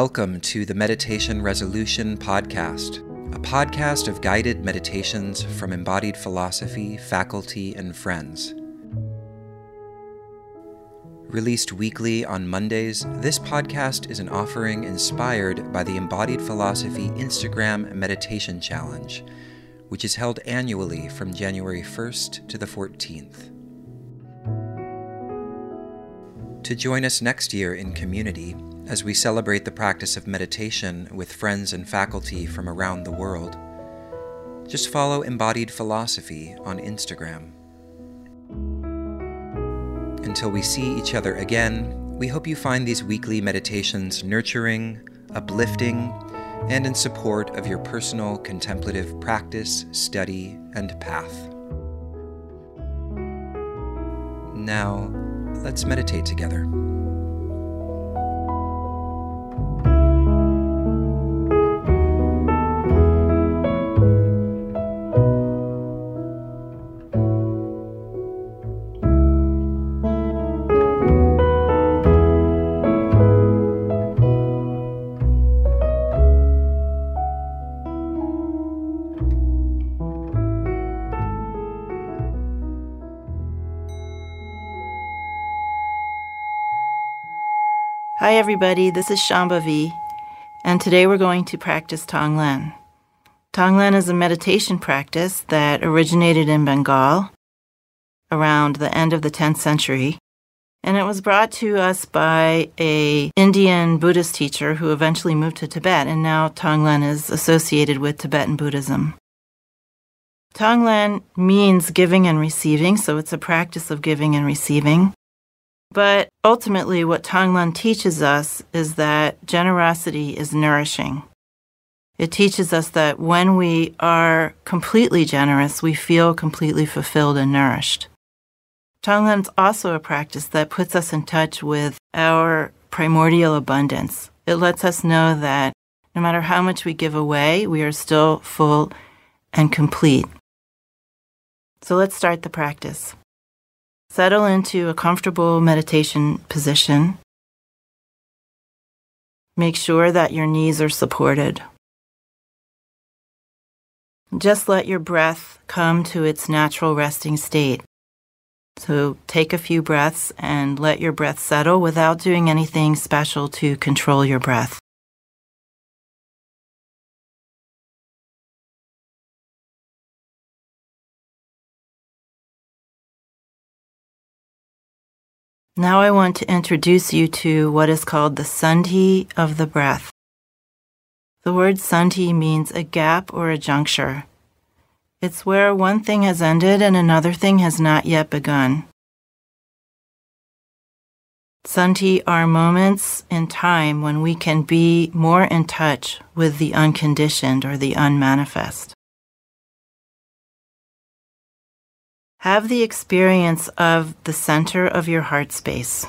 Welcome to the Meditation Resolution Podcast, a podcast of guided meditations from embodied philosophy, faculty, and friends. Released weekly on Mondays, this podcast is an offering inspired by the Embodied Philosophy Instagram Meditation Challenge, which is held annually from January 1st to the 14th. To join us next year in community, as we celebrate the practice of meditation with friends and faculty from around the world, just follow Embodied Philosophy on Instagram. Until we see each other again, we hope you find these weekly meditations nurturing, uplifting, and in support of your personal contemplative practice, study, and path. Now, let's meditate together. Hi, everybody. This is Shambhavi, and today we're going to practice Tonglen. Tonglen is a meditation practice that originated in Bengal around the end of the 10th century, and it was brought to us by a Indian Buddhist teacher who eventually moved to Tibet, and now Tonglen is associated with Tibetan Buddhism. Tonglen means giving and receiving, so it's a practice of giving and receiving. But ultimately, what Tonglen teaches us is that generosity is nourishing. It teaches us that when we are completely generous, we feel completely fulfilled and nourished. Tonglen's also a practice that puts us in touch with our primordial abundance. It lets us know that no matter how much we give away, we are still full and complete. So let's start the practice. Settle into a comfortable meditation position. Make sure that your knees are supported. Just let your breath come to its natural resting state. So take a few breaths and let your breath settle without doing anything special to control your breath. Now I want to introduce you to what is called the sandhi of the breath. The word sandhi means a gap or a juncture. It's where one thing has ended and another thing has not yet begun. Sandhi are moments in time when we can be more in touch with the unconditioned or the unmanifest. Have the experience of the center of your heart space.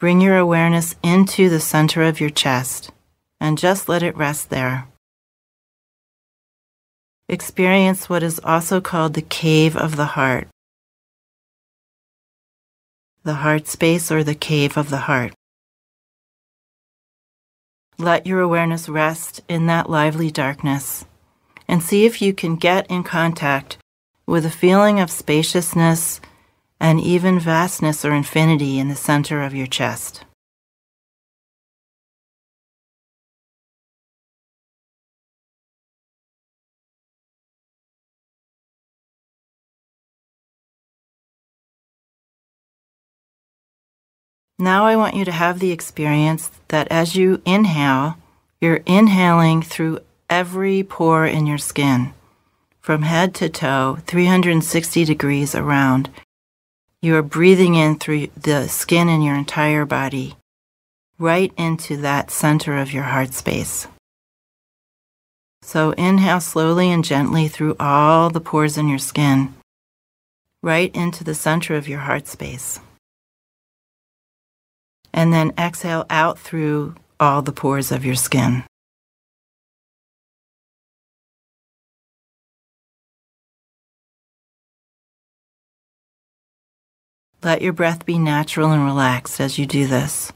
Bring your awareness into the center of your chest and just let it rest there. Experience what is also called the cave of the heart. The heart space or the cave of the heart. Let your awareness rest in that lively darkness and see if you can get in contact with a feeling of spaciousness and even vastness or infinity in the center of your chest. Now I want you to have the experience that as you inhale, you're inhaling through every pore in your skin from head to toe, 360 degrees around. You are breathing in through the skin in your entire body, right into that center of your heart space. So inhale slowly and gently through all the pores in your skin, right into the center of your heart space. And then exhale out through all the pores of your skin. Let your breath be natural and relaxed as you do this.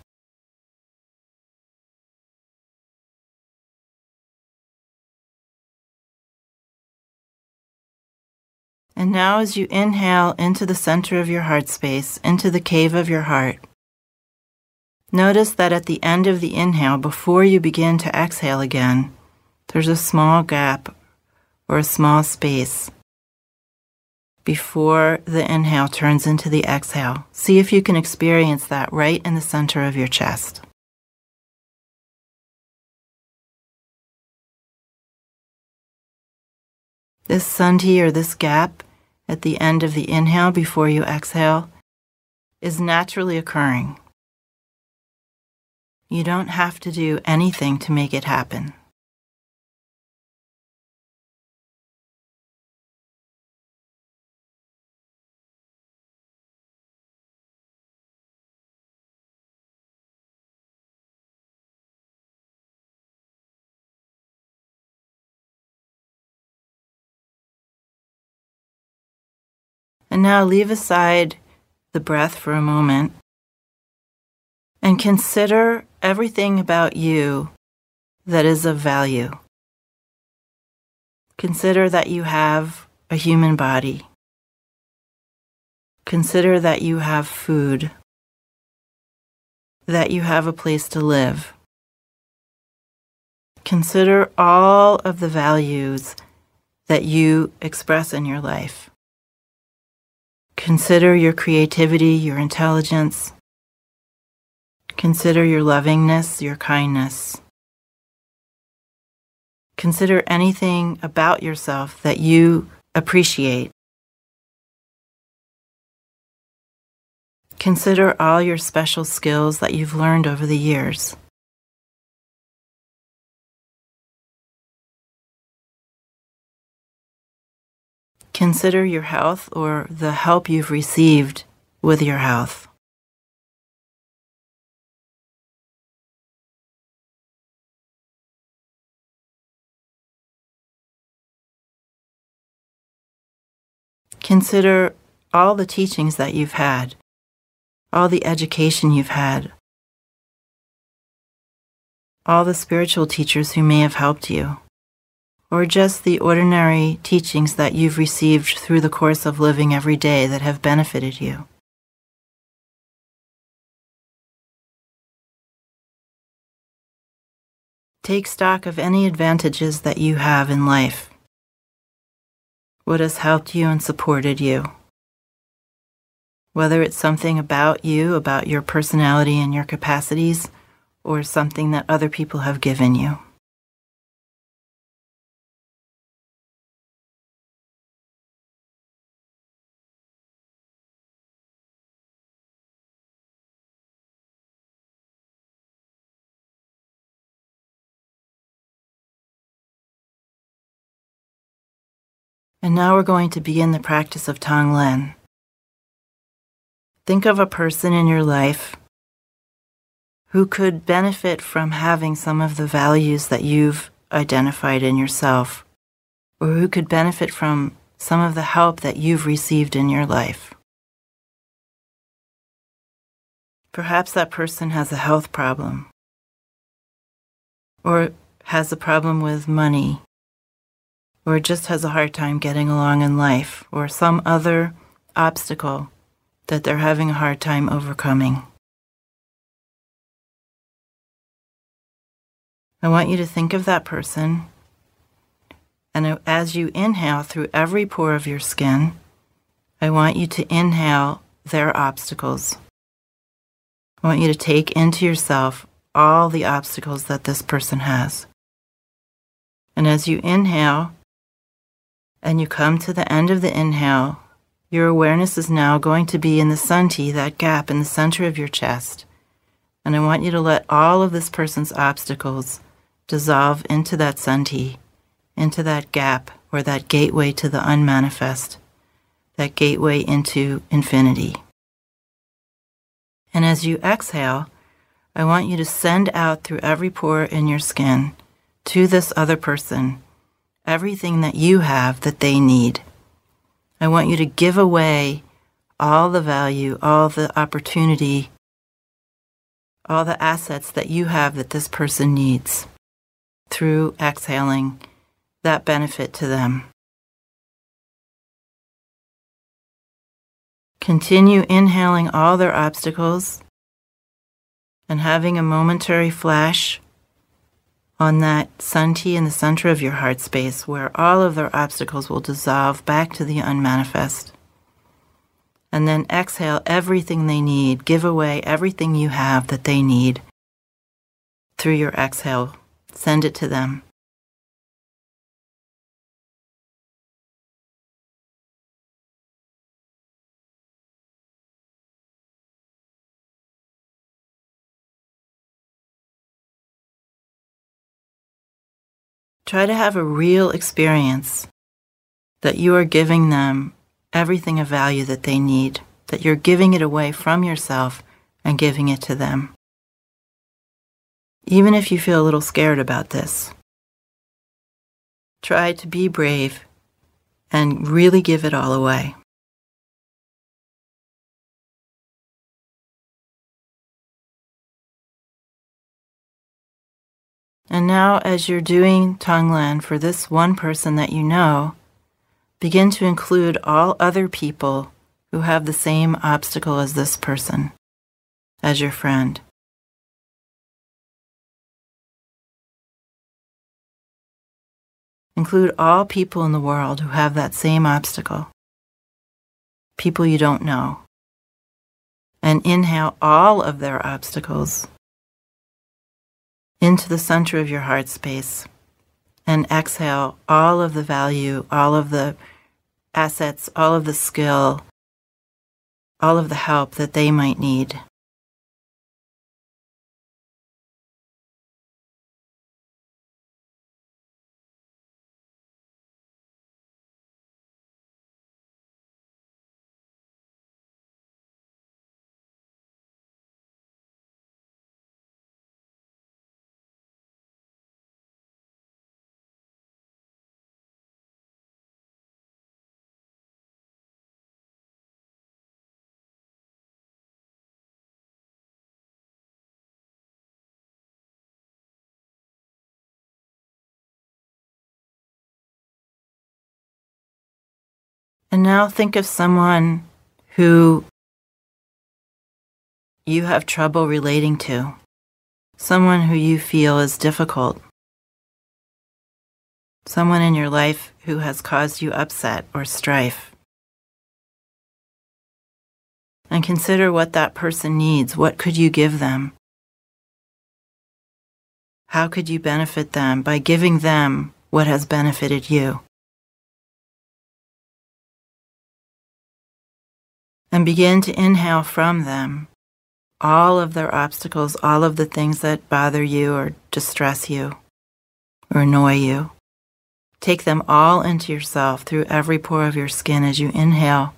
And now, as you inhale into the center of your heart space, into the cave of your heart, notice that at the end of the inhale, before you begin to exhale again, there's a small gap or a small space before the inhale turns into the exhale. See if you can experience that right in the center of your chest. This sandhi or this gap at the end of the inhale before you exhale is naturally occurring. You don't have to do anything to make it happen. Now leave aside the breath for a moment and consider everything about you that is of value. Consider that you have a human body. Consider that you have food, that you have a place to live. Consider all of the values that you express in your life. Consider your creativity, your intelligence. Consider your lovingness, your kindness. Consider anything about yourself that you appreciate. Consider all your special skills that you've learned over the years. Consider your health or the help you've received with your health. Consider all the teachings that you've had, all the education you've had, all the spiritual teachers who may have helped you or just the ordinary teachings that you've received through the course of living every day that have benefited you. Take stock of any advantages that you have in life. What has helped you and supported you? Whether it's something about you, about your personality and your capacities, or something that other people have given you. And now we're going to begin the practice of Tonglen. Think of a person in your life who could benefit from having some of the values that you've identified in yourself, or who could benefit from some of the help that you've received in your life. Perhaps that person has a health problem, or has a problem with money or just has a hard time getting along in life, or some other obstacle that they're having a hard time overcoming. I want you to think of that person, and as you inhale through every pore of your skin, I want you to inhale their obstacles. I want you to take into yourself all the obstacles that this person has. And as you inhale, and you come to the end of the inhale, your awareness is now going to be in the sandhi, that gap in the center of your chest. And I want you to let all of this person's obstacles dissolve into that sandhi, into that gap or that gateway to the unmanifest, that gateway into infinity. And as you exhale, I want you to send out through every pore in your skin to this other person everything that you have that they need. I want you to give away all the value, all the opportunity, all the assets that you have that this person needs through exhaling that benefit to them. Continue inhaling all their obstacles and having a momentary flash on that sandhi in the center of your heart space where all of their obstacles will dissolve back to the unmanifest. And then exhale everything they need, give away everything you have that they need through your exhale. Send it to them. Try to have a real experience that you are giving them everything of value that they need, that you're giving it away from yourself and giving it to them. Even if you feel a little scared about this, try to be brave and really give it all away. And now, as you're doing Tonglen for this one person that you know, begin to include all other people who have the same obstacle as this person as your friend. Include all people in the world who have that same obstacle, people you don't know, and inhale all of their obstacles into the center of your heart space and exhale all of the value, all of the assets, all of the skill, all of the help that they might need. And now think of someone who you have trouble relating to, someone who you feel is difficult, someone in your life who has caused you upset or strife. And consider what that person needs. What could you give them? How could you benefit them by giving them what has benefited you? And begin to inhale from them all of their obstacles, all of the things that bother you or distress you or annoy you. Take them all into yourself through every pore of your skin as you inhale.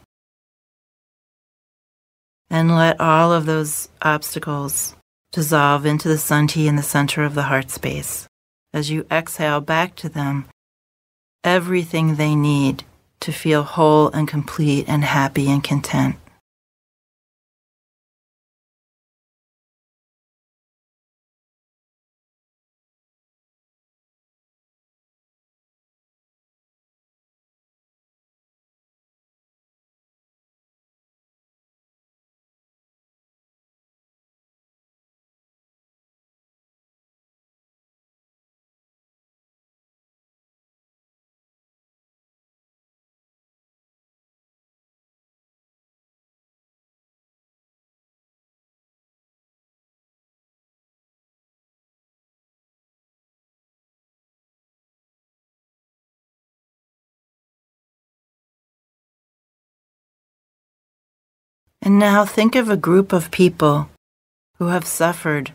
And let all of those obstacles dissolve into the sandhi in the center of the heart space. As you exhale back to them everything they need to feel whole and complete and happy and content. And now think of a group of people who have suffered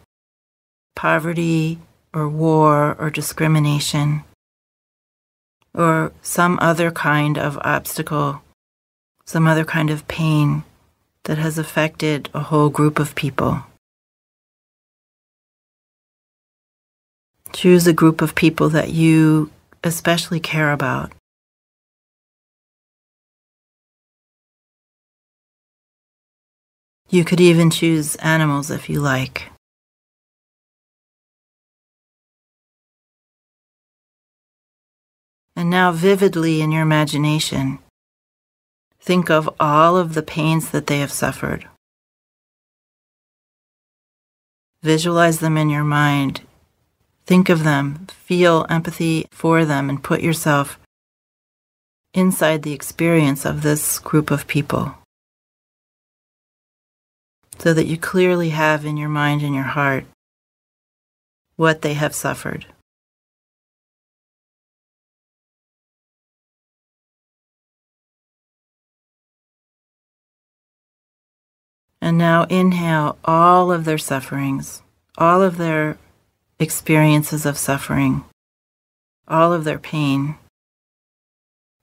poverty or war or discrimination or some other kind of obstacle, some other kind of pain that has affected a whole group of people. Choose a group of people that you especially care about You could even choose animals if you like. And now, vividly in your imagination, Think of all of the pains that they have suffered. Visualize them in your mind. Think of them, feel empathy for them, and put yourself inside the experience of this group of people so that you clearly have in your mind and your heart what they have suffered. And now inhale all of their sufferings, all of their experiences of suffering, all of their pain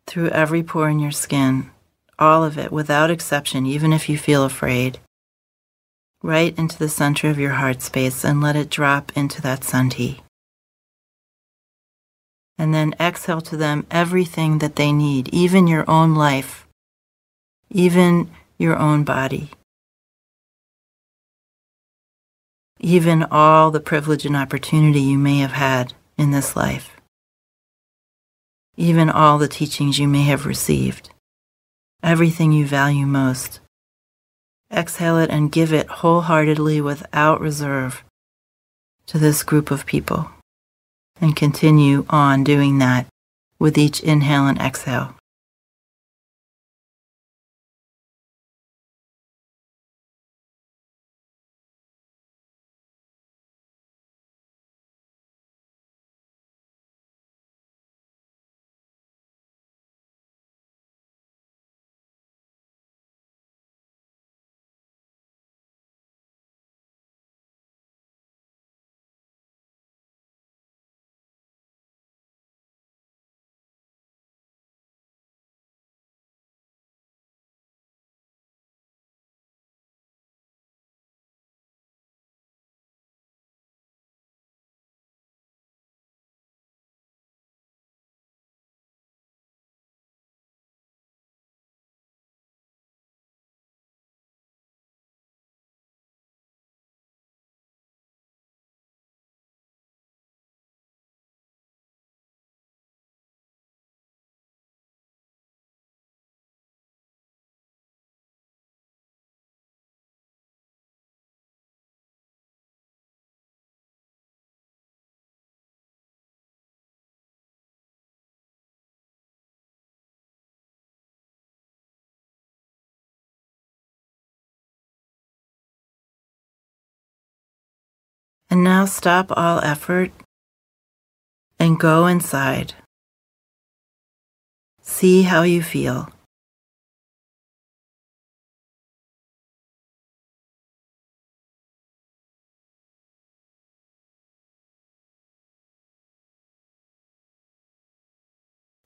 through every pore in your skin, all of it without exception, even if you feel afraid, right into the center of your heart space and let it drop into that sandhi. And then exhale to them everything that they need, even your own life, even your own body. even all the privilege and opportunity you may have had in this life, even all the teachings you may have received, everything you value most. Exhale it and give it wholeheartedly without reserve to this group of people. And continue on doing that with each inhale and exhale. And now stop all effort and go inside. See how you feel.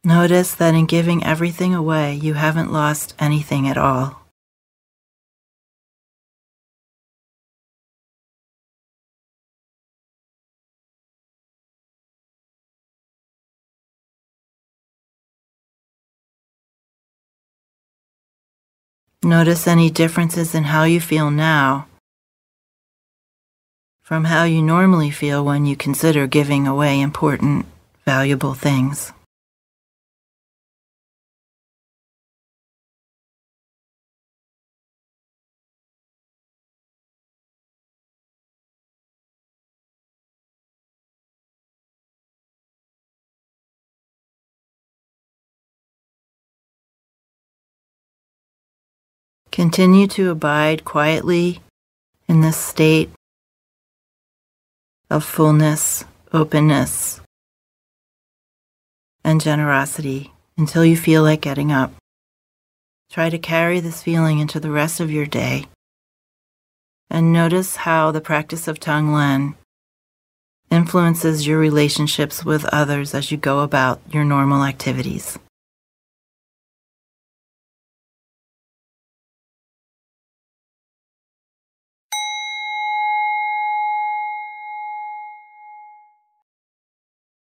Notice that in giving everything away, you haven't lost anything at all. Notice any differences in how you feel now from how you normally feel when you consider giving away important, valuable things. Continue to abide quietly in this state of fullness, openness, and generosity until you feel like getting up. Try to carry this feeling into the rest of your day and notice how the practice of Tonglen influences your relationships with others as you go about your normal activities.